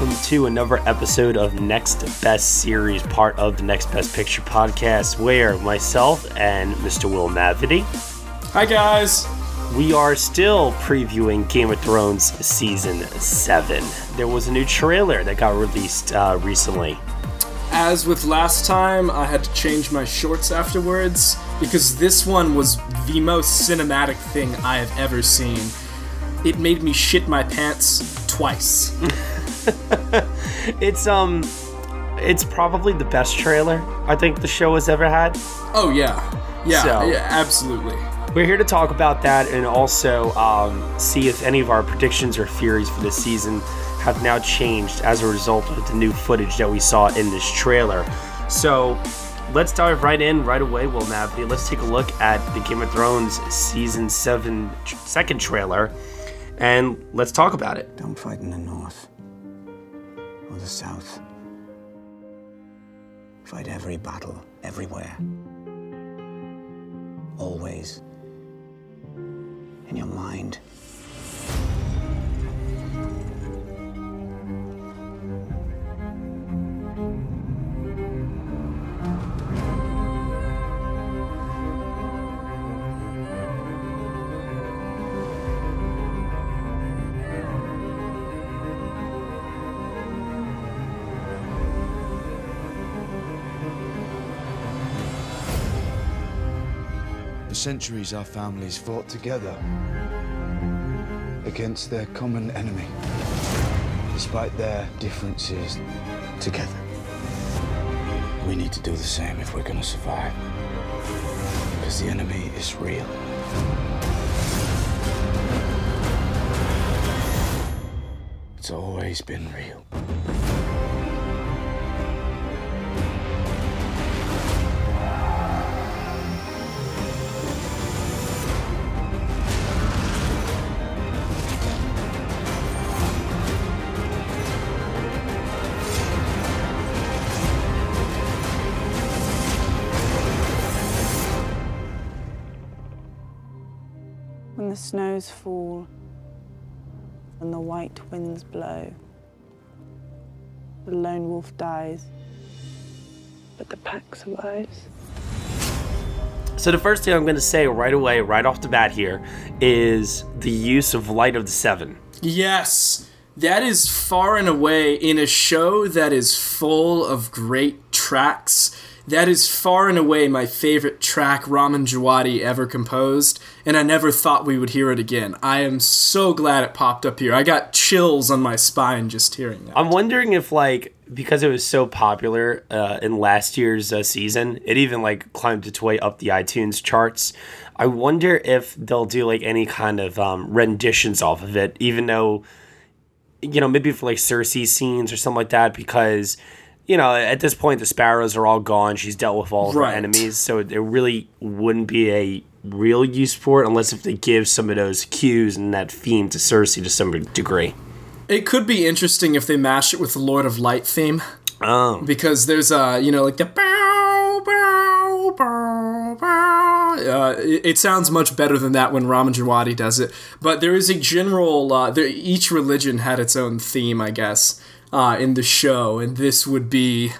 welcome to another episode of Next Best Series, part of the Next Best Picture podcast, where myself and Mr. Will Mavity, Hi, guys. we are still previewing Game of Thrones season seven. There was a new trailer that got released uh, recently. As with last time, I had to change my shorts afterwards because this one was the most cinematic thing I have ever seen. It made me shit my pants twice. It's um, it's probably the best trailer I think the show has ever had. Oh, yeah. Yeah, So- yeah, absolutely. We're here to talk about that and also um, see if any of our predictions or theories for this season have now changed as a result of the new footage that we saw in this trailer. So let's dive right in right away, Will Mavity. Let's take a look at the Game of Thrones season seven second trailer and let's talk about it. Don't fight in the north or the south. Fight every battle, everywhere. Always. In your mind. Centuries, our families fought together against their common enemy. Despite their differences, together. We need to do the same if we're gonna survive. Because the enemy is real. It's always been real. Snows fall and the white winds blow, the lone wolf dies, but the pack survives. So the first thing I'm going to say right away, right off the bat here, is the use of Light of the Seven. Yes, that is far and away in a show that is full of great tracks. That is far and away my favorite track Ramin Djawadi ever composed, and I never thought we would hear it again. I am so glad it popped up here. I got chills on my spine just hearing that. I'm wondering if like because it was so popular uh, in last year's uh, season, it even like climbed its way up the iTunes charts. I wonder if they'll do like any kind of um, renditions off of it, even though you know maybe for like Cersei scenes or something like that, because you know at this point the sparrows are all gone. She's dealt with all of her enemies, so there really wouldn't be a real use for it unless if they give some of those cues and that theme to Cersei to some degree. It could be interesting if they mash it with the Lord of Light theme. Oh. Because there's uh, you know, like the bow bow bow bow. Uh, it, it sounds much better than that when Ramin Djawadi does it. But there is a general. Uh, there, each religion had its own theme, I guess, uh, in the show, and this would be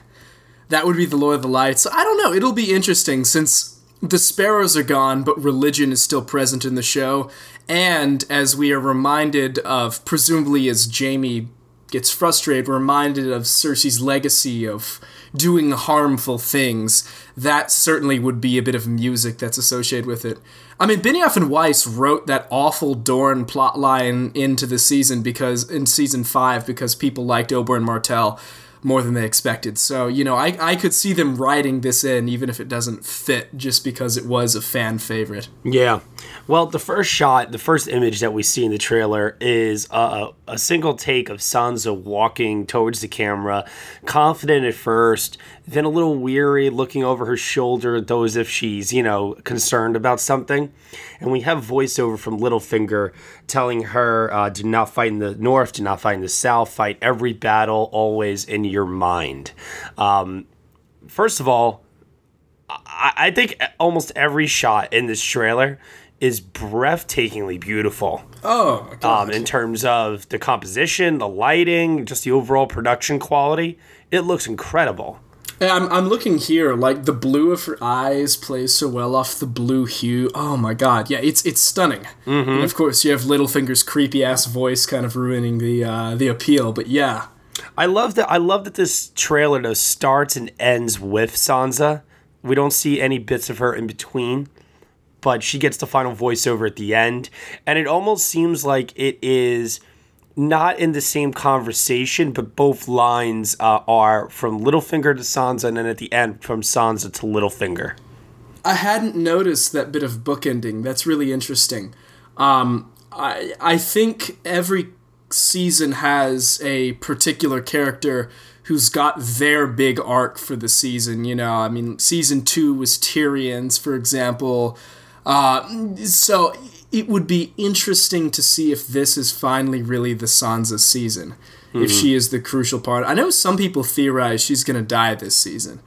that would be the Lord of the Lights. I don't know. It'll be interesting since the sparrows are gone, but religion is still present in the show. And as we are reminded of, presumably as Jaime gets frustrated, reminded of Cersei's legacy of doing harmful things. That certainly would be a bit of music that's associated with it. I mean, Benioff and Weiss wrote that awful Dorne plotline into the season because in season five because people liked Oberyn Martell more than they expected. So, you know, I, I could see them writing this in even if it doesn't fit just because it was a fan favorite. Yeah. Well, the first shot, the first image that we see in the trailer is a, a single take of Sansa walking towards the camera, confident at first, then a little weary, looking over her shoulder, though as if she's, you know, concerned about something. And we have voiceover from Littlefinger telling her, uh, do not fight in the north, do not fight in the south, fight every battle always in your mind. Um, first of all, I, I think almost every shot in this trailer is breathtakingly beautiful. Oh. Um, in terms of the composition, the lighting, just the overall production quality, it looks incredible. Yeah, I'm, I'm looking here, like the blue of her eyes plays so well off the blue hue. Oh my god, yeah, it's it's stunning. Mm-hmm. And of course, you have Littlefinger's creepy ass voice kind of ruining the uh, the appeal, but yeah, I love that. I love that this trailer though starts and ends with Sansa. We don't see any bits of her in between, but she gets the final voiceover at the end, and it almost seems like it is not in the same conversation, but both lines uh, are from Littlefinger to Sansa, and then at the end from Sansa to Littlefinger. I hadn't noticed that bit of bookending. That's really interesting. Um, I I think every season has a particular character who's got their big arc for the season. You know, I mean, season two was Tyrion's, for example. Uh, so it would be interesting to see if this is finally really the Sansa season. If she is the crucial part. I know some people theorize she's going to die this season.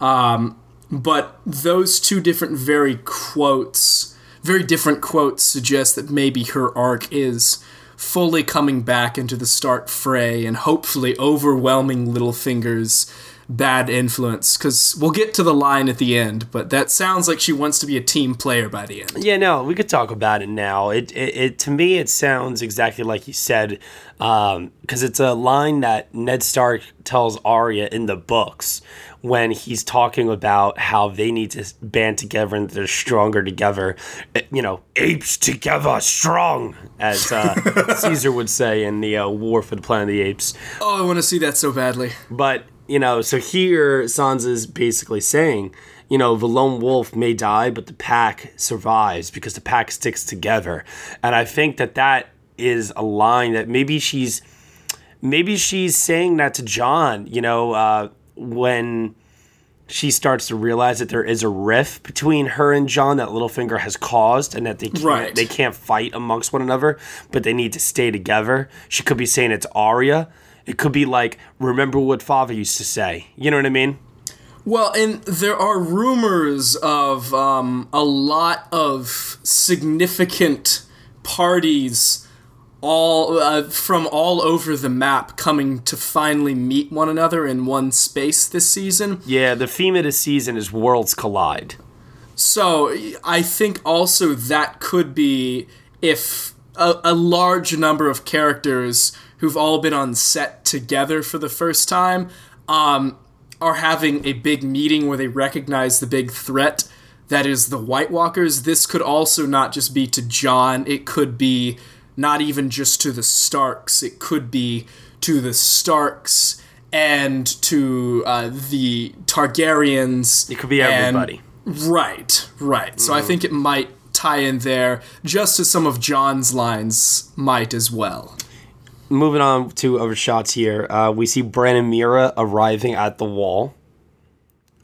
Um, but those two different very quotes, very different quotes suggest that maybe her arc is fully coming back into the Stark fray and hopefully overwhelming Littlefinger's bad influence. Because we'll get to the line at the end, but that sounds like she wants to be a team player by the end. Yeah, no, we could talk about it now. It, it, it to me, it sounds exactly like you said, because it's a line that Ned Stark tells Arya in the books when he's talking about how they need to band together and they're stronger together. Eh, You know, apes together, strong, as uh, Caesar would say in the uh, War for the Planet of the Apes. Oh, I want to see that so badly. But, you know, so here Sansa's basically saying, you know, the lone wolf may die, but the pack survives because the pack sticks together. And I think that that is a line that maybe she's maybe she's saying that to Jon, you know, uh, when she starts to realize that there is a rift between her and Jon that Littlefinger has caused and that they can't Right. they can't fight amongst one another, but they need to stay together. She could be saying it's Arya. It could be like, remember what father used to say. You know what I mean? Well, and there are rumors of um, a lot of significant parties all uh, from all over the map coming to finally meet one another in one space this season. Yeah, the theme of the season is worlds collide. So I think also that could be if a, a large number of characters who've all been on set together for the first time um, are having a big meeting where they recognize the big threat that is the White Walkers. This could also not just be to Jon, it could be not even just to the Starks, it could be to the Starks and to uh, the Targaryens. It could be and- everybody. Right, right. So I think it might tie in there, just as some of Jon's lines might as well. Moving on to other shots here, uh, we see Bran and Meera arriving at the wall,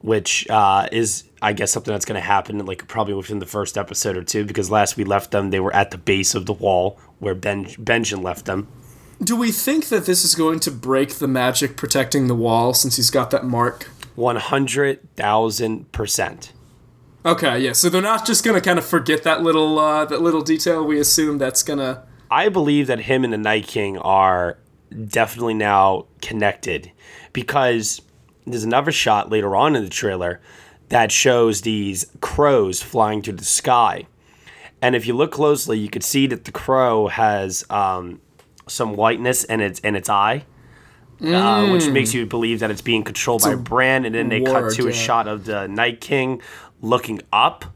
which uh, is, I guess, something that's going to happen like probably within the first episode or two. Because last we left them, they were at the base of the wall where ben- Benjen left them. Do we think that this is going to break the magic protecting the wall since he's got that mark? One hundred thousand percent. Okay, yeah. So they're not just gonna kind of forget that little uh, that little detail. We assume that's gonna. I believe that him and the Night King are definitely now connected because there's another shot later on in the trailer that shows these crows flying through the sky. And if you look closely, you could see that the crow has um, some whiteness in its in its eye, uh, which makes you believe that it's being controlled by a Bran. And then they cut ward, to a shot of the Night King looking up,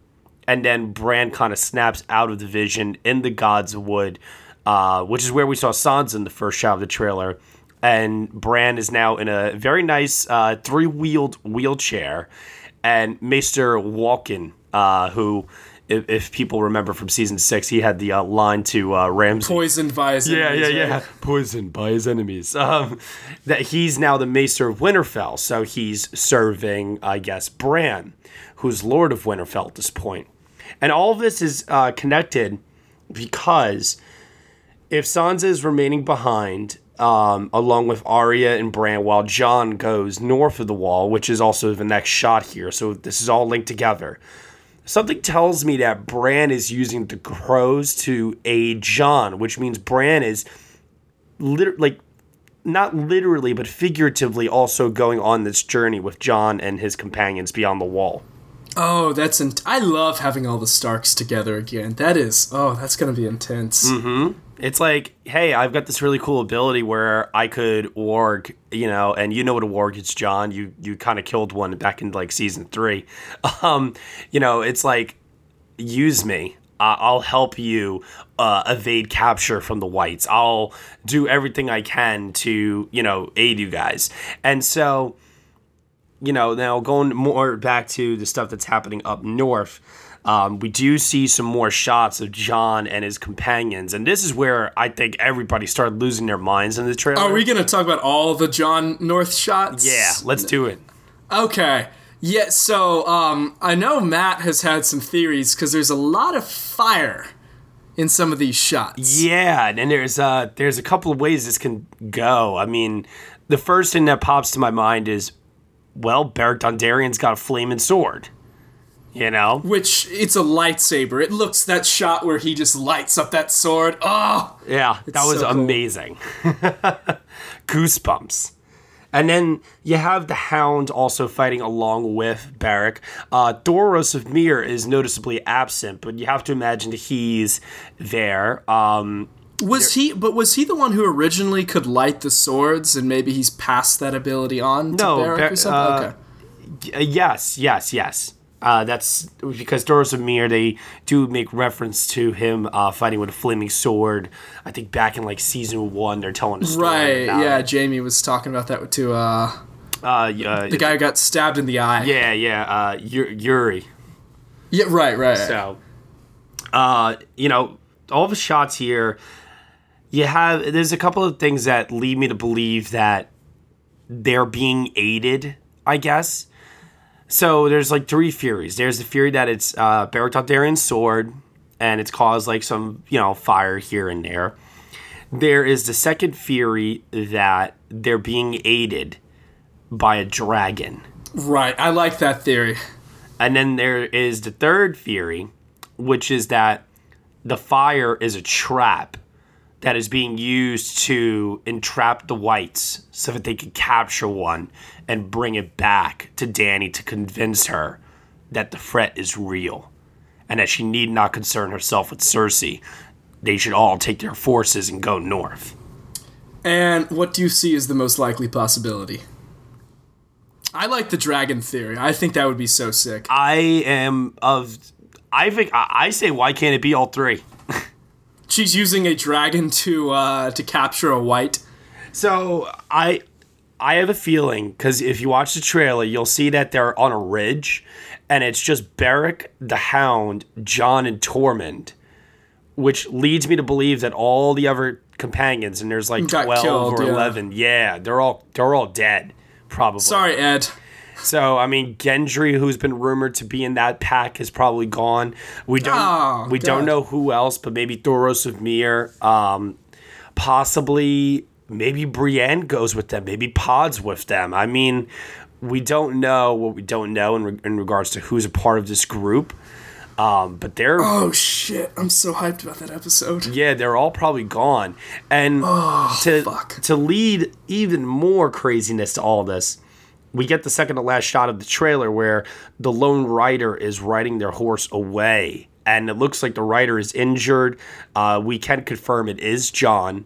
and then Bran kind of snaps out of the vision in the Gods Wood, uh, which is where we saw Sansa in the first shot of the trailer. And Bran is now in a very nice uh, three-wheeled wheelchair, and Maester Wolkan, uh, who, if, if people remember from season six, he had the uh, line to uh, Ramsay. Poisoned by his Yeah, yeah, enemies, yeah. right? Poisoned by his enemies. Um, that he's now the Maester of Winterfell, so he's serving, I guess, Bran, who's Lord of Winterfell at this point. And all of this is uh, connected because if Sansa is remaining behind, um, along with Arya and Bran, while Jon goes north of the wall, which is also the next shot here. So this is all linked together. Something tells me that Bran is using the crows to aid Jon, which means Bran is like not literally but figuratively also going on this journey with Jon and his companions beyond the wall. Oh, that's int- I love having all the Starks together again. That is, oh, that's gonna be intense. Mhm. It's like, hey, I've got this really cool ability where I could warg, you know, and you know what a warg is, Jon. You you kind of killed one back in like season three. Um, you know, it's like, use me. I'll help you uh, evade capture from the whites. I'll do everything I can to, you know, aid you guys. And so, you know, now going more back to the stuff that's happening up north, um, we do see some more shots of Jon and his companions, and this is where I think everybody started losing their minds in the trailer. Are we gonna talk about all the Jon North shots? Yeah, let's do it. Okay. Yeah, so um, I know Matt has had some theories because there's a lot of fire in some of these shots. Yeah, and there's uh there's a couple of ways this can go. I mean, the first thing that pops to my mind is, well, Beric Dondarrion's got a flaming sword. You know? Which it's a lightsaber. It looks that shot where he just lights up that sword. Oh, Yeah, that was so cool. amazing. Goosebumps. And then you have the Hound also fighting along with Beric. Uh, Thoros of Myr is noticeably absent, but you have to imagine he's there. Um, was he? But was he the one who originally could light the swords, and maybe he's passed that ability on to No, Beric Bar- or something? uh, okay. Uh, yes, yes, yes. Uh, that's because Thoros of Myr, they do make reference to him uh, fighting with a flaming sword. I think back in like season one, they're telling a story. Right. about Yeah. Jaime was talking about that to uh, Uh, yeah, the guy who got stabbed in the eye. yeah, yeah. Uh, Yu- Jory. Yeah. Right. Right. So, uh, you know, all the shots here, you have, there's a couple of things that lead me to believe that they're being aided, I guess. So there's like three theories. There's the theory that it's uh, Beric Dondarrion's sword, and it's caused like some, you know, fire here and there. There is the second theory that they're being aided by a dragon. Right. I like that theory. And then there is the third theory, which is that the fire is a trap that is being used to entrap the whites so that they can capture one and bring it back to Dany to convince her that the threat is real and that she need not concern herself with Cersei. They should all take their forces and go north. And what do you see as the most likely possibility? I like the dragon theory. I think that would be so sick. I am of. I think I I say why can't it be all three? She's using a dragon to uh, to capture a white. So I I have a feeling because if you watch the trailer, you'll see that they're on a ridge, and it's just Beric, the Hound, Jon, and Tormund, which leads me to believe that all the other companions, and there's like Got twelve killed, or yeah. eleven, yeah, they're all they're all dead, probably. Sorry, Ed. So I mean, Gendry, who's been rumored to be in that pack, is probably gone. We don't Oh, we don't know who else, but maybe Thoros of Myr, um, possibly maybe Brienne goes with them, maybe Pod's with them. I mean, we don't know what we don't know in, re- in regards to who's a part of this group. Um, but they're Oh shit! I'm so hyped about that episode. yeah, they're all probably gone. And to fuck. to lead even more craziness to all this, we get the second to last shot of the trailer where the lone rider is riding their horse away. And it looks like the rider is injured. Uh, we can confirm it is Jon,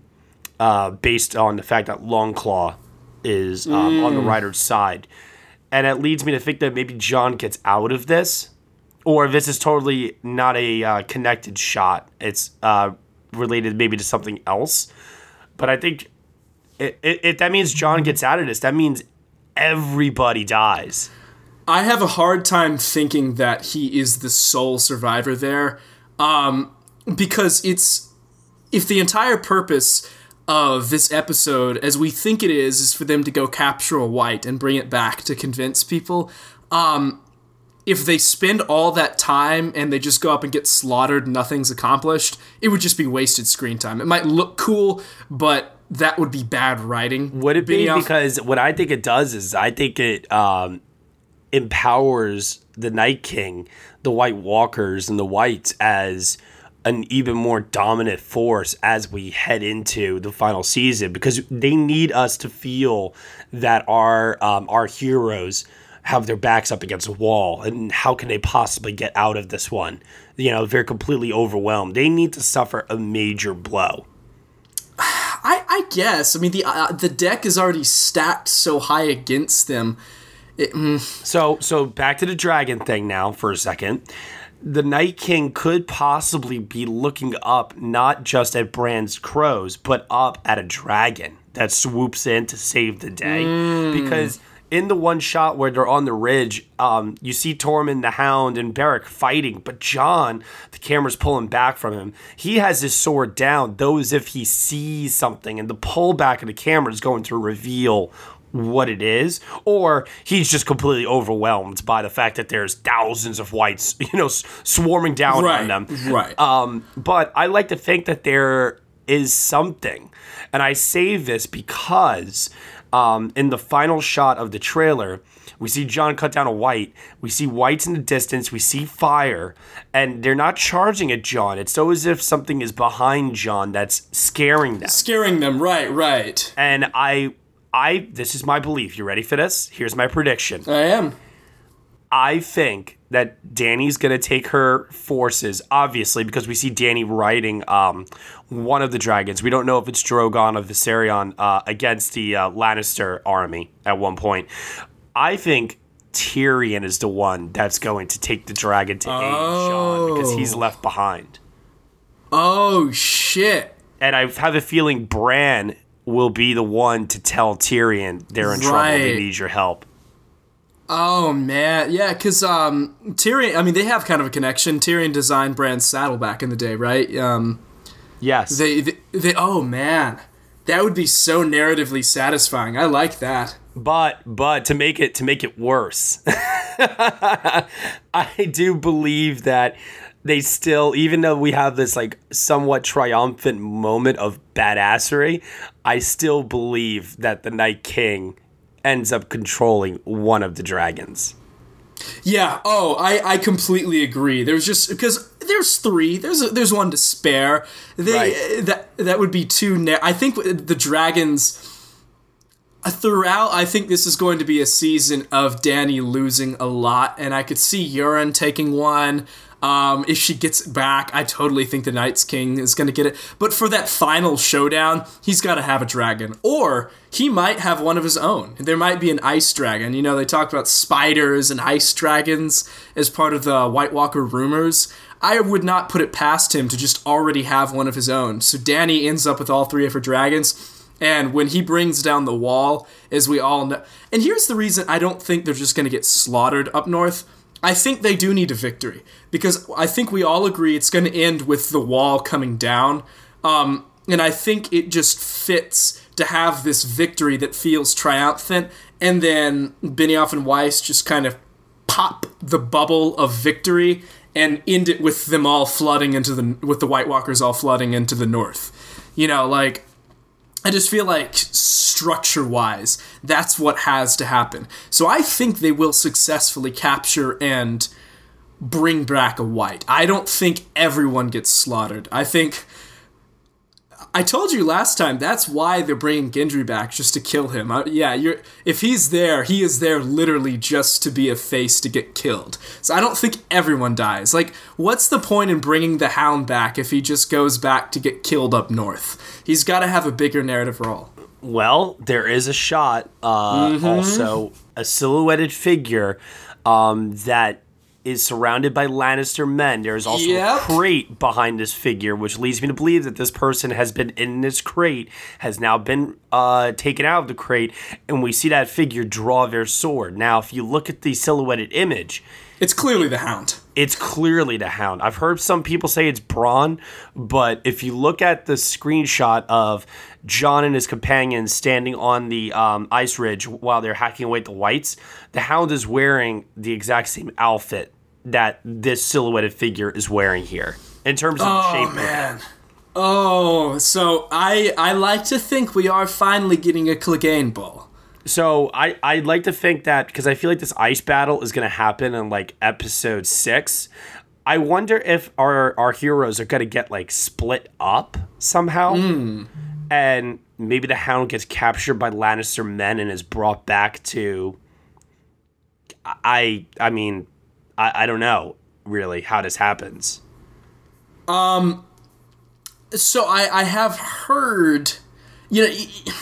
uh, based on the fact that Longclaw is um, on the rider's side. And it leads me to think that maybe Jon gets out of this, or this is totally not a uh, connected shot. It's uh, related maybe to something else. But I think i- i- if that means Jon gets out of this, that means everybody dies. I have a hard time thinking that he is the sole survivor there, um, because it's if the entire purpose of this episode, as we think it is, is for them to go capture a white and bring it back to convince people. Um, if they spend all that time and they just go up and get slaughtered, nothing's accomplished. It would just be wasted screen time. It might look cool, but that would be bad writing. Would it be? Because what I think it does is I think it um, empowers the Night King, the White Walkers, and the Whites as an even more dominant force as we head into the final season. Because they need us to feel that our um, our heroes have their backs up against a wall. And how can they possibly get out of this one? You know if they're completely overwhelmed. They need to suffer a major blow I, I guess. I mean, the uh, the deck is already stacked so high against them. So so back to the dragon thing now for a second. The Night King could possibly be looking up not just at Bran's crows, but up at a dragon that swoops in to save the day. Because in the one shot where they're on the ridge, um, you see Tormund the Hound and Beric fighting, but Jon, the camera's pulling back from him. He has his sword down, though as if he sees something, and the pullback of the camera is going to reveal what it is, or he's just completely overwhelmed by the fact that there's thousands of whites, you know, swarming down Right, on them. right. Um, but I like to think that there is something, and I say this because um, in the final shot of the trailer. We see Jon cut down a white. We see whites in the distance. We see fire, and they're not charging at Jon. It's so as if something is behind Jon that's scaring them. Scaring them, right, right. And I, I, this is my belief. You ready for this? Here's my prediction. I am. I think that Dany's gonna take her forces, obviously, because we see Dany riding um, one of the dragons. We don't know if it's Drogon or Viserion uh, against the uh, Lannister army at one point. I think Tyrion is the one that's going to take the dragon to aid Jon because he's left behind. Oh shit. And I have a feeling Bran will be the one to tell Tyrion they're in trouble. They Right. need your help. Oh man, yeah, because um, Tyrion. I mean, they have kind of a connection. Tyrion designed Bran's saddle back in the day, right? Um, Yes. they, they, they. Oh man, that would be so narratively satisfying. I like that. But but to make it to make it worse, I do believe that they still, even though we have this like somewhat triumphant moment of badassery, I still believe that the Night King ends up controlling one of the dragons. Yeah. Oh, I, I completely agree. There's just because there's three. There's a, there's one to spare. They Right. that that would be too. Na- I think the dragons. uh, Throughout, I think this is going to be a season of Dany losing a lot, and I could see Euron taking one. Um, if she gets back, I totally think the Night's King is going to get it. But for that final showdown, he's got to have a dragon. Or he might have one of his own. There might be an ice dragon. You know, they talk about spiders and ice dragons as part of the White Walker rumors. I would not put it past him to just already have one of his own. So Dany ends up with all three of her dragons. And when he brings down the wall, as we all know. And here's the reason I don't think they're just going to get slaughtered up north. I think they do need a victory because I think we all agree it's going to end with the wall coming down. Um, and I think it just fits to have this victory that feels triumphant. And then Benioff and Weiss just kind of pop the bubble of victory and end it with them all flooding into the with the White Walkers all flooding into the north. You know, like I just feel like structure wise, that's what has to happen. So I think they will successfully capture and bring back a white. I don't think everyone gets slaughtered. I think. I told you last time that's why they're bringing Gendry back just to kill him. Uh, yeah, you're if he's there, he is there literally just to be a face to get killed. So I don't think everyone dies. Like, what's the point in bringing the Hound back if he just goes back to get killed up north? He's got to have a bigger narrative role. Well, there is a shot, uh, also a silhouetted figure um, that is surrounded by Lannister men. There is also Yep. a crate behind this figure, which leads me to believe that this person has been in this crate, has now been uh, taken out of the crate, and we see that figure draw their sword. Now, if you look at the silhouetted image, It's clearly the Hound. it's clearly the hound. I've heard some people say it's Bronn, but if you look at the screenshot of Jon and his companions standing on the um, ice ridge while they're hacking away at the whites, the hound is wearing the exact same outfit that this silhouetted figure is wearing here in terms of the shape. Oh man. Oh, so I I like to think we are finally getting a Clegane Bowl. So I I'd like to think that because I feel like this ice battle is gonna happen in like episode six. I wonder if our our heroes are gonna get like split up somehow, and maybe the Hound gets captured by Lannister men and is brought back to. I I mean, I I don't know really how this happens. Um. So I I have heard, you know. y- y-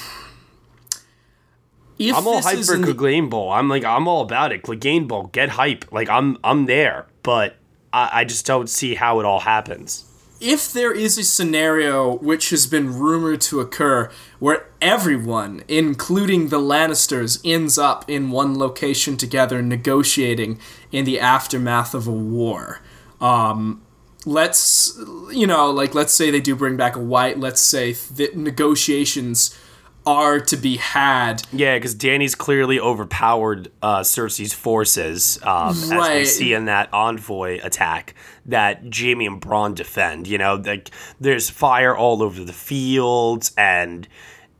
If I'm all this hyped for Clegane Bowl. I'm like I'm all about it. Clegane Bowl, get hype. Like I'm I'm there, but I, I just don't see how it all happens. If there is a scenario which has been rumored to occur where everyone, including the Lannisters, ends up in one location together negotiating in the aftermath of a war. Um, let's, you know, like, let's say they do bring back a white, let's say that negotiations are to be had. Yeah, because Dany's clearly overpowered uh, Cersei's forces, um, as we see in that envoy attack that Jaime and Bronn defend. You know, like there's fire all over the fields, and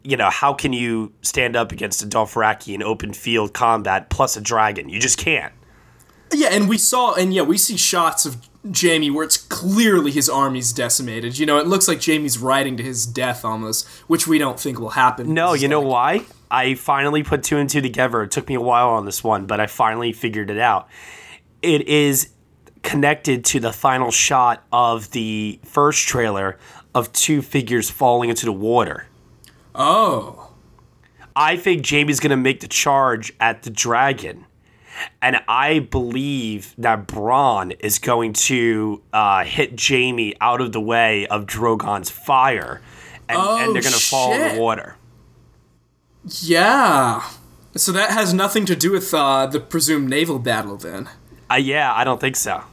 you know how can you stand up against a Dothraki in open field combat plus a dragon? You just can't. Yeah, and we saw, and yeah, we see shots of Jaime where it's clearly his army's decimated. You know, it looks like Jaime's riding to his death almost, which we don't think will happen. No, you know why? I finally put two and two together. It took me a while on this one, but I finally figured it out. It is connected to the final shot of the first trailer of two figures falling into the water. Oh, I think Jaime's going to make the charge at the dragon. And I believe that Bronn is going to uh, hit Jaime out of the way of Drogon's fire. And, Oh, and they're going to fall in the water. yeah. So that has nothing to do with uh, the presumed naval battle, then. Uh, yeah, I don't think so.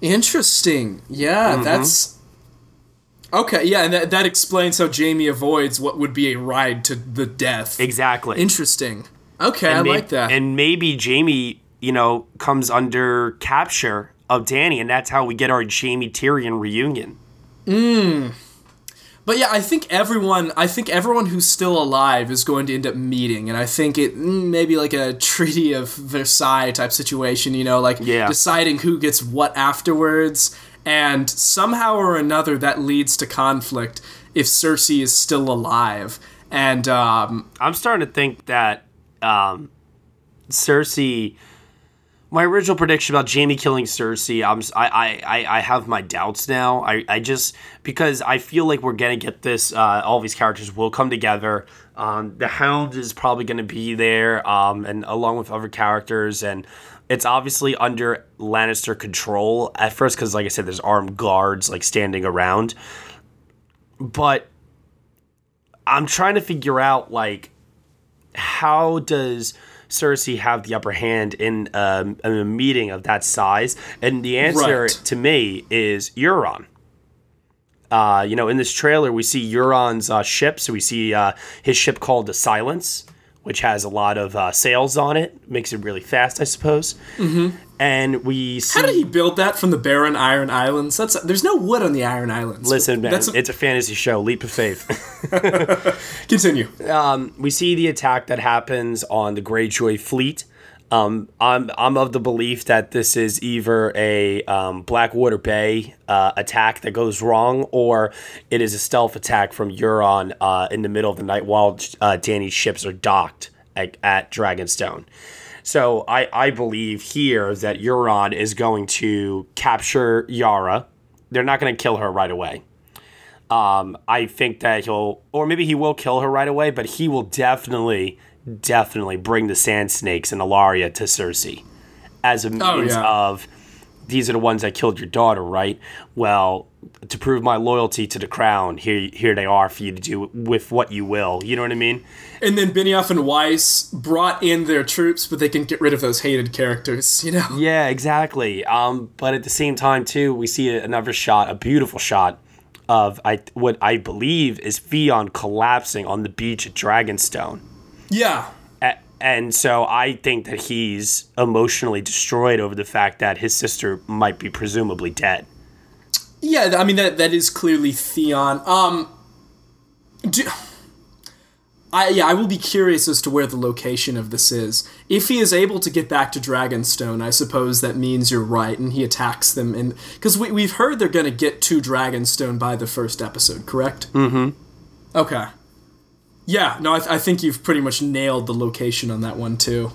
Interesting. Yeah, Mm-hmm. that's okay. Yeah, and that that explains how Jaime avoids what would be a ride to the death. Exactly. Interesting. Okay, I may- like that. And maybe Jaime, you know, comes under capture of Dany, and that's how we get our Jaime Tyrion reunion. But yeah, I think everyone, I think everyone who's still alive is going to end up meeting, and I think it mm, maybe like a Treaty of Versailles type situation, you know, like Yeah. deciding who gets what afterwards, and somehow or another that leads to conflict if Cersei is still alive, and um, I'm starting to think that um, Cersei. My original prediction about Jaime killing Cersei, I'm I I, I, have my doubts now. I, I just because I feel like we're gonna get this. Uh, all these characters will come together. Um, the Hound is probably gonna be there, um, and along with other characters, and it's obviously under Lannister control at first because, like I said, there's armed guards like standing around. But I'm trying to figure out like how does Cersei have the upper hand in, um, in a meeting of that size? And the answer Right. to me is Euron. Uh, you know, in this trailer, we see Euron's uh, ship. So we see uh, his ship called the Silence, which has a lot of uh, sails on it. Makes it really fast, I suppose. Mm-hmm. And we see. how did he build that from the barren Iron Islands? That's there's no wood on the Iron Islands. Listen, man, That's it's a fantasy show. Leap of faith. continue. we see the attack that happens on the Greyjoy fleet. Um, I'm I'm of the belief that this is either a um, Blackwater Bay uh, attack that goes wrong, or it is a stealth attack from Euron uh, in the middle of the night while uh, Dany's ships are docked at, at Dragonstone. So I, I believe here that Euron is going to capture Yara. They're not going to kill her right away. Um, I think that he'll, or maybe he will kill her right away, but he will definitely, definitely bring the Sand Snakes and Ellaria to Cersei as a means Oh, yeah. of these are the ones that killed your daughter, right? Well, to prove my loyalty to the crown, here, here they are for you to do with what you will. You know what I mean? And then Benioff and Weiss brought in their troops, but they can get rid of those hated characters, you know? Yeah, exactly. Um, but at the same time, too, we see another shot, a beautiful shot of I what I believe is Theon collapsing on the beach at Dragonstone. Yeah. A- And so I think that he's emotionally destroyed over the fact that his sister might be presumably dead. Yeah, I mean that that is clearly Theon. Um, do, I yeah, I will be curious as to where the location of this is. If he is able to get back to Dragonstone, I suppose that means you're right, and he attacks them. And because we we've heard they're going to get to Dragonstone by the first episode, correct? Mm-hmm. Okay. Yeah, no, I, th- I think you've pretty much nailed the location on that one too.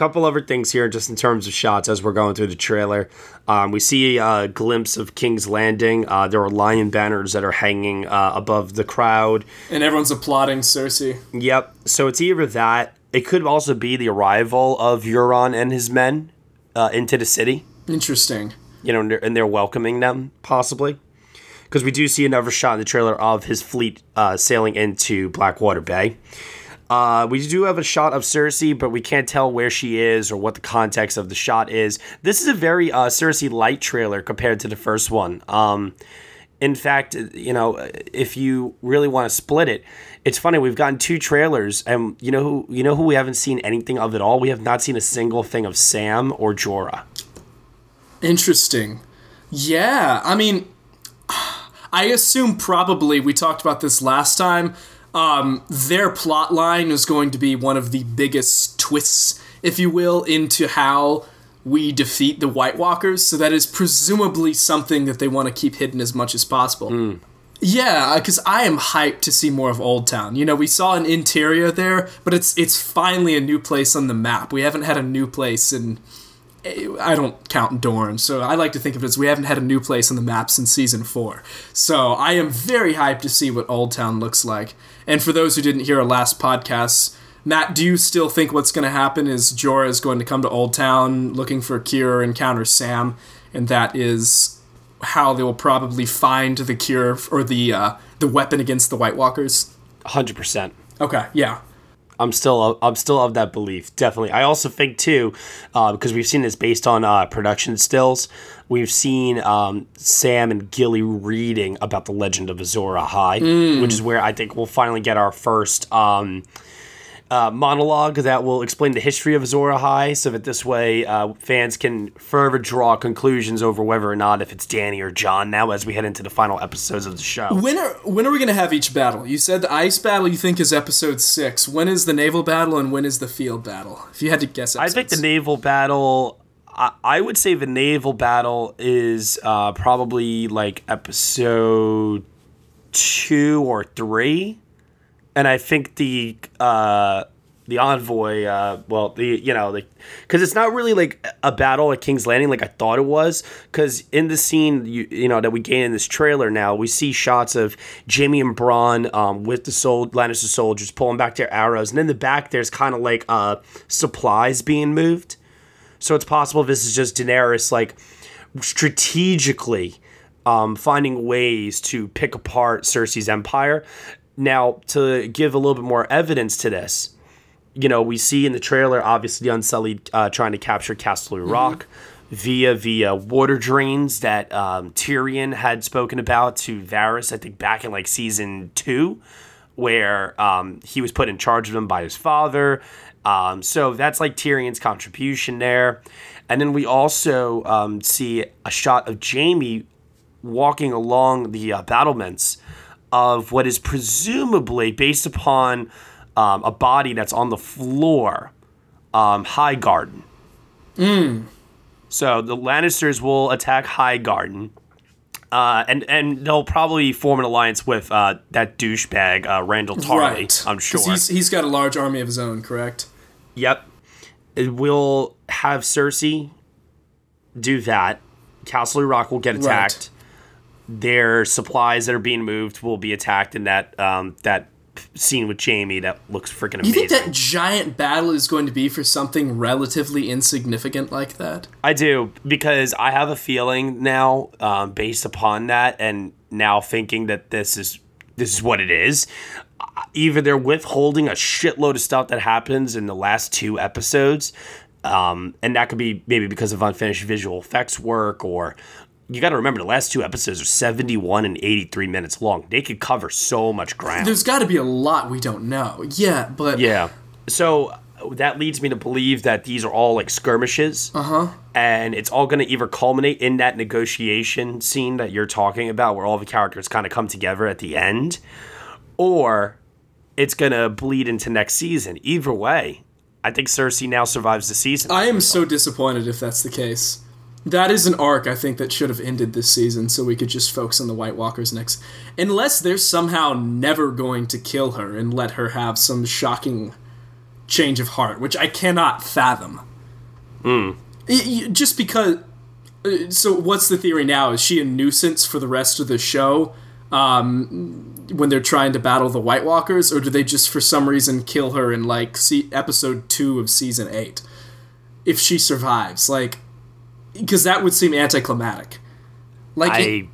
Couple other things here just in terms of shots as we're going through the trailer. Um, we see a glimpse of king's landing. Uh, there are lion banners that are hanging uh, above the crowd. And everyone's applauding Cersei. yep. So it's either that it could also be the arrival of euron and his men uh, into the city. Interesting. you know and they're, and they're welcoming them possibly. Because we do see another shot in the trailer of his fleet uh, sailing into blackwater bay Uh, we do have a shot of Cersei, but we can't tell where she is or what the context of the shot is. This is a very uh, Cersei light trailer compared to the first one. Um, in fact, you know, if you really want to split it, it's funny. We've gotten two trailers, and you know who you know who we haven't seen anything of at all. We have not seen a single thing of Sam or Jorah. Interesting. Yeah, I mean, I assume probably we talked about this last time. Um, their plot line is going to be one of the biggest twists, if you will, into how we defeat the White Walkers. So that is presumably something that they want to keep hidden as much as possible. Yeah, because I am hyped to see more of Old Town. You know, we saw an interior there, but it's it's finally a new place on the map. We haven't had a new place in I don't count Dorne, so I like to think of it as we haven't had a new place on the map since season four. So I am very hyped to see what Old Town looks like. And for those who didn't hear our last podcast, Matt, do you still think what's going to happen is Jorah is going to come to Old Town looking for a Cure, encounter Sam, and that is how they will probably find the cure or the uh, the weapon against the White Walkers? Hundred percent. Okay, yeah. I'm still I'm still of that belief. Definitely. I also think too, uh, because we've seen this based on uh, production stills. We've seen um, Sam and Gilly reading about the legend of Azor Ahai, which is where I think we'll finally get our first um, uh, monologue that will explain the history of Azor Ahai, so that this way uh, fans can further draw conclusions over whether or not if it's Dany or Jon now as we head into the final episodes of the show. When are when are we gonna have each battle? You said the ice battle you think is episode six. When is the naval battle and when is the field battle? If you had to guess, it, I think the naval battle. I, I would say the naval battle is uh, probably like episode two or three, and I think the uh, the envoy. Uh, well, the you know the because it's not really like a battle at King's Landing like I thought it was. Because in the scene you you know that we gain in this trailer now, we see shots of Jaime and Bronn um, with the sol- Lannister soldiers pulling back their arrows, and in the back there's kind of like uh, supplies being moved. So it's possible this is just Daenerys like strategically um, finding ways to pick apart Cersei's empire. Now, to give a little bit more evidence to this, you know, we see in the trailer obviously Unsullied uh, trying to capture Casterly Rock via via water drains that um, Tyrion had spoken about to Varys. I think back in like season two, where um, he was put in charge of them by his father. Um, so that's like Tyrion's contribution there. And then we also um, see a shot of Jaime walking along the uh, battlements of what is presumably based upon um, a body that's on the floor, um, High Garden. So the Lannisters will attack High Garden. Uh, and and they'll probably form an alliance with uh, that douchebag uh, Randyll Tarly. right? I'm sure. he's he's got a large army of his own, correct? Yep. It will have Cersei do that. Casterly Rock will get attacked. Their supplies that are being moved will be attacked in that um, that scene with Jaime that looks freaking amazing. You think that giant battle is going to be for something relatively insignificant like that? I do because I have a feeling now, um, based upon that, and now thinking that this is this is what it is. Either they're withholding a shitload of stuff that happens in the last two episodes, um, and that could be maybe because of unfinished visual effects work, or you got to remember the last two episodes are seventy-one and eighty-three minutes long. They could cover so much ground. There's got to be a lot we don't know. Yeah, but Yeah. So that leads me to believe that these are all like skirmishes. Uh huh. And it's all going to either culminate in that negotiation scene that you're talking about, where all the characters kind of come together at the end, or it's going to bleed into next season. Either way, I think Cersei now survives the season. I am so disappointed if that's the case. That is an arc I think that should have ended this season, so we could just focus on the White Walkers next. Unless they're somehow never going to kill her and let her have some shocking change of heart, which I cannot fathom. Hmm. Just because. uh, So, what's the theory now? Is she a nuisance for the rest of the show um, when they're trying to battle the White Walkers, or do they just for some reason kill her in like see, episode two of season eight? If she survives, like, because that would seem anticlimactic. Like, I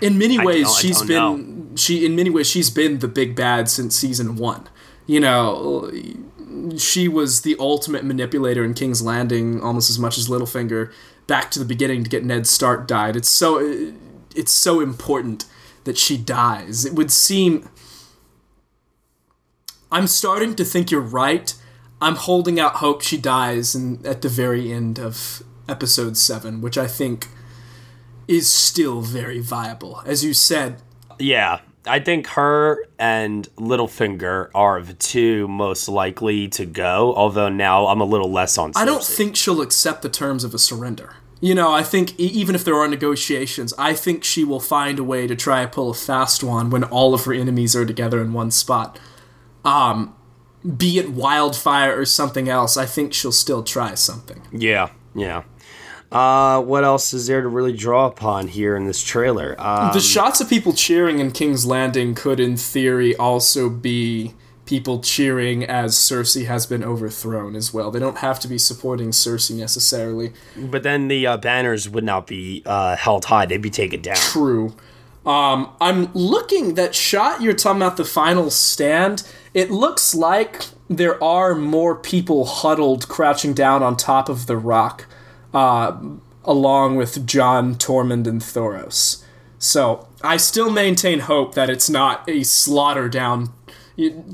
in many I ways she's been she in many ways she's been the big bad since season one. You know she was the ultimate manipulator in king's landing almost as much as littlefinger back to the beginning to get ned stark died. It's so it's so important that she dies. It would seem i'm starting to think you're right. I'm holding out hope she dies and at the very end of episode 7 which i think is still very viable. As you said, Yeah, I think her and Littlefinger are the two most likely to go. Although now I'm a little less on. Cersei. I don't think she'll accept the terms of a surrender. You know, I think even if there are negotiations, I think she will find a way to try to pull a fast one when all of her enemies are together in one spot. Um, be it wildfire or something else, I think she'll still try something. Yeah, yeah. Uh, what else is there to really draw upon here in this trailer? Uh, the shots of people cheering in King's Landing could, in theory, also be people cheering as Cersei has been overthrown as well. They don't have to be supporting Cersei necessarily. but then the uh, banners would not be uh, held high; they'd be taken down. True. Um, I'm looking that shot you're talking about the final stand. It looks like there are more people huddled, crouching down on top of the rock, uh, along with Jon Tormund and Thoros. So I still maintain hope that it's not a slaughter down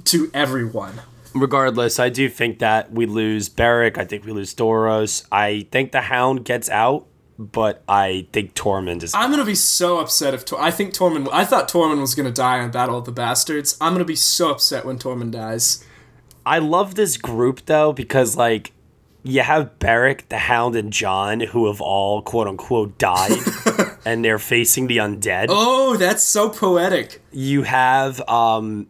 to everyone. Regardless, I do think that we lose Beric. I think we lose Thoros. I think the Hound gets out, but I think Tormund is. I'm gonna be so upset if Tor- I think Tormund. I thought Tormund was gonna die in Battle of the Bastards. I'm gonna be so upset when Tormund dies. I love this group though because like you have Beric, the Hound, and Jon who have all quote unquote died, and they're facing the undead. Oh, that's so poetic. You have um,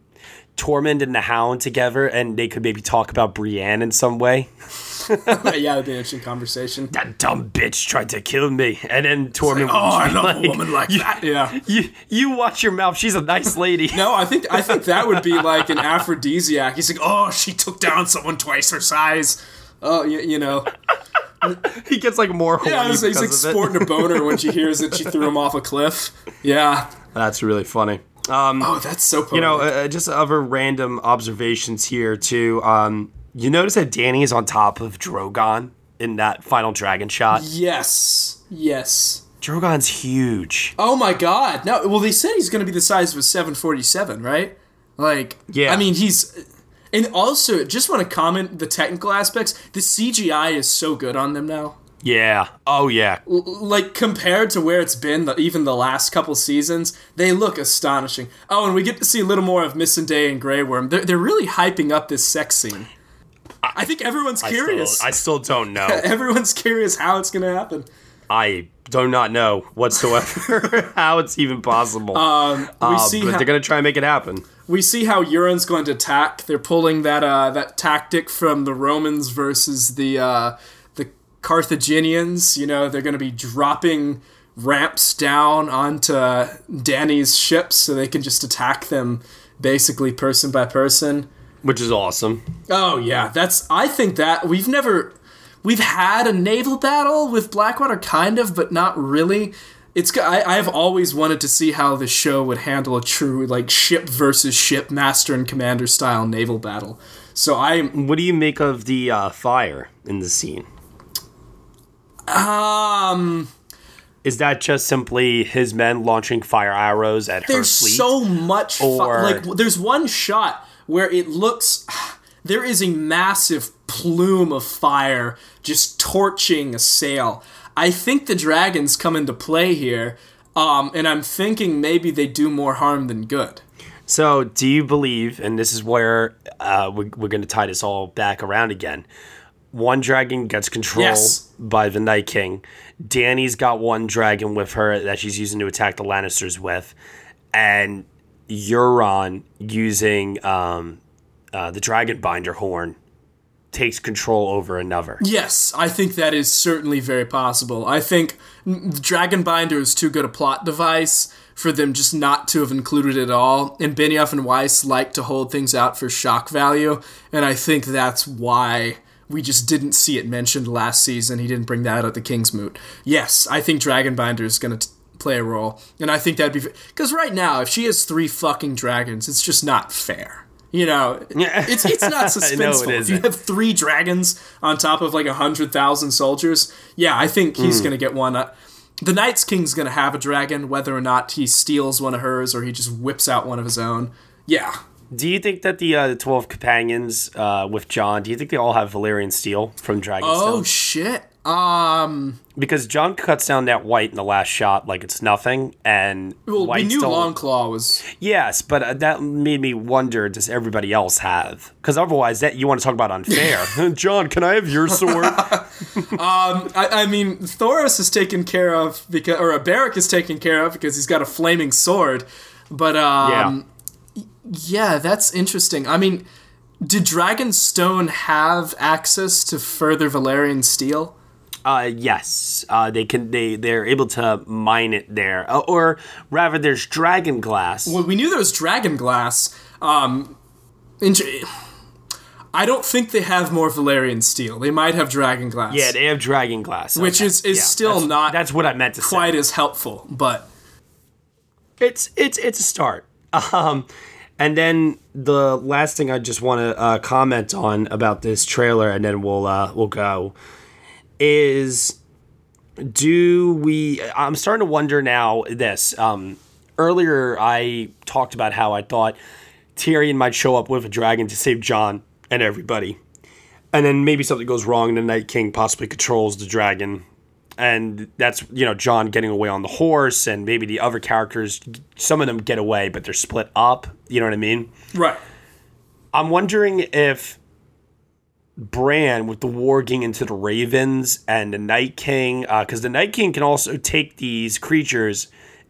Tormund and the Hound together, and they could maybe talk about Brienne in some way. yeah, that'd be an interesting conversation. That dumb bitch tried to kill me, and then Tormund. oh, I love a woman like you, that. Yeah. You you watch your mouth. She's a nice lady. No, I think I think that would be like an aphrodisiac. He's like, oh, she took down someone twice her size. Oh, you, you know. he gets like more horny Yeah, he's, he's like because of it. sporting a boner when she hears that she threw him off a cliff. Yeah. That's really funny. Um, Oh, that's so poetic. you know, uh, just other random observations here too. Um, you notice that Dany is on top of Drogon in that final dragon shot. yes. Yes. Drogon's huge. Oh my god. No, well they said he's going to be the size of a 747, right? Like Yeah. I mean, he's and also just want to comment the technical aspects. The CGI is so good on them now. Yeah. Oh yeah. like compared to where it's been the, even the last couple seasons they look astonishing oh and we get to see a little more of Missandei and Day and Grey Worm they're, they're really hyping up this sex scene I think everyone's I curious still, I still don't know. everyone's curious how it's gonna happen I do not know whatsoever how it's even possible. we Uh, see but how, they're gonna try and make it happen. We see how Euron's going to attack they're pulling that uh that tactic from the Romans versus the uh the Carthaginians you know they're gonna be dropping ramps down onto Dany's ships so they can just attack them basically person by person. Which is awesome. Oh yeah, that's I think that we've never we've had a naval battle with Blackwater kind of, but not really. It's I I've always wanted to see how the show would handle a true like ship versus ship master and commander style naval battle. So I'm What do you make of the uh, fire in the scene? um Is that just simply his men launching fire arrows at her there's so much fi- Or- like there's one shot where it looks there is a massive plume of fire just torching a sail. I think the dragons come into play here, um, and I'm thinking maybe they do more harm than good. So, do you believe, and this is where uh, we, we're going to tie this all back around again? One dragon gets control Yes. by the Night King. Dany's got one dragon with her that she's using to attack the Lannisters with, and Euron using um, uh, the Dragon Binder horn takes control over another. Yes, I think that is certainly very possible. I think Dragon Binder is too good a plot device for them just not to have included it all. And Benioff and Weiss like to hold things out for shock value, and I think that's why we just didn't see it mentioned last season. He didn't bring that out at the King's Moot. Yes, I think Dragon Binder is going to play a role, and I think that'd be because right now, if she has three fucking dragons, it's just not fair. You know, it's it's not know it suspenseful. if you have three dragons on top of like a hundred thousand soldiers, yeah, I think he's Hmm. gonna get one. Uh, the Night's King's gonna have a dragon, whether or not he steals one of hers or he just whips out one of his own. Yeah, Do you think that the uh, the twelve companions uh, with Jon? Do you think they all have Valyrian steel from Dragonstone? Oh shit. Um. because Jon cuts down that white in the last shot like it's nothing, and Well, white we knew still- Longclaw was. Yes, but uh, that made me wonder: Does everybody else have? Because otherwise, that you want to talk about unfair. Jon, can I have your sword? um, I, I mean, Thoros is taken care of because, or Beric is taken care of because he's got a flaming sword. But um, yeah, that's interesting. I mean, did Dragonstone have access to further Valyrian steel? Uh, yes, uh, they can. They they're able to mine it there, uh, or rather, there's dragon glass. Well, we knew there was dragon glass. Um, int- I don't think they have more Valyrian steel. They might have dragon glass. yeah, they have dragon glass, which Okay, is, is yeah, still that's- not That's what I meant to quite say. as helpful. But it's it's it's a start. Um, and then the last thing I just want to uh, comment on about this trailer, and then we'll uh, we'll go, is do we? I'm starting to wonder now. This um, earlier I talked about how I thought Tyrion might show up with a dragon to save Jon and everybody, and then maybe something goes wrong, and the Night King possibly controls the dragon and that's you know Jon getting away on the horse, and maybe the other characters, some of them get away, but they're split up. You know what I mean? right, I'm wondering if Bran, with the warging into the Ravens and the Night King, uh, because the Night King can also take these creatures.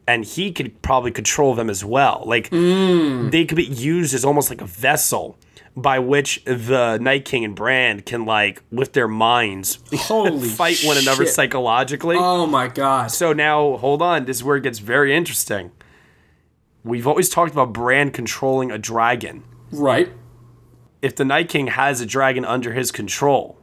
And he could probably control them as well. Like mm. they could be used as almost like a vessel by which the Night King and Bran can like with their minds fight one another psychologically. oh my god, So now, hold on. This is where it gets very interesting. We've always talked about Bran controlling a dragon. right. If the Night King has a dragon under his control,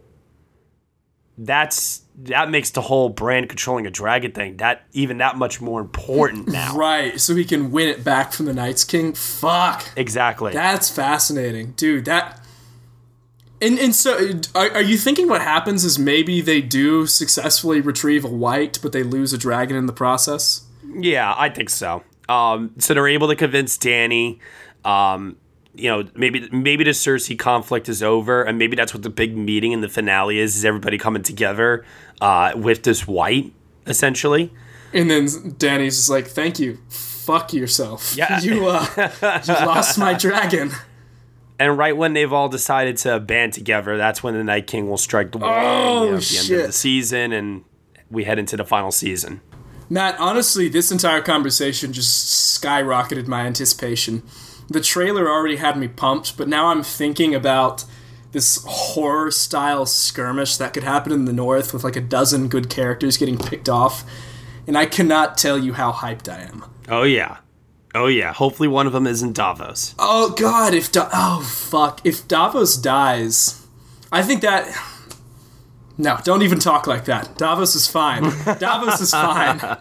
that's that makes the whole Bran controlling a dragon thing that even that much more important now. Right, so he can win it back from the Night's King. Fuck, Exactly. that's fascinating, dude. That and and so are, are you thinking what happens is maybe they do successfully retrieve a white, but they lose a dragon in the process? Yeah, I think so. Um, so they're able to convince Dany. Um, you know, maybe maybe the Cersei conflict is over, and maybe that's what the big meeting in the finale is: is everybody coming together uh, with this white, essentially. And then Dany's just like, "Thank you, fuck yourself. Yeah. you uh, you lost my dragon." And right when they've all decided to band together, that's when the Night King will strike the wall Oh, you know, at the end shit. of the season, and we head into the final season. Matt, honestly, this entire conversation just skyrocketed my anticipation. The trailer already had me pumped, but now I'm thinking about this horror style skirmish that could happen in the north with like a dozen good characters getting picked off. And I cannot tell you how hyped I am. Oh yeah, oh yeah. Hopefully, one of them isn't Davos. Oh god, if da- oh fuck, if Davos dies, I think that no, don't even talk like that. Davos is fine. Davos is fine.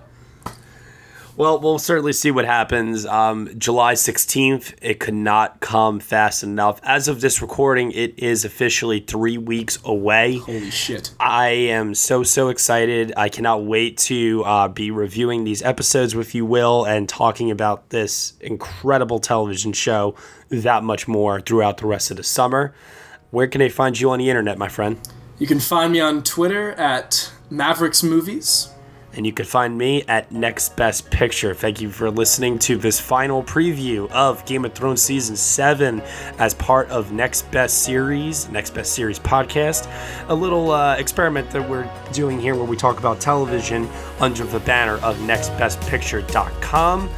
Well, we'll certainly see what happens. Um, July 16th, it could not come fast enough. As of this recording, it is officially three weeks away. Holy shit. I am so, so excited. I cannot wait to uh, be reviewing these episodes with you, Will, and talking about this incredible television show that much more throughout the rest of the summer. where can they find you on the internet, my friend? You can find me on Twitter at Mavericks Movies. And you can find me at Next Best Picture. Thank you for listening to this final preview of Game of Thrones Season 7 as part of Next Best Series, Next Best Series podcast. A little uh, experiment that we're doing here where we talk about television under the banner of nextbestpicture.com.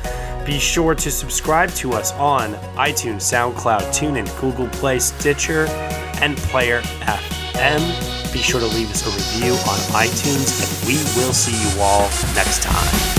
Be sure to subscribe to us on iTunes, SoundCloud, TuneIn, Google Play, Stitcher, and Player FM. Be sure to leave us a review on iTunes, and we will see you all next time.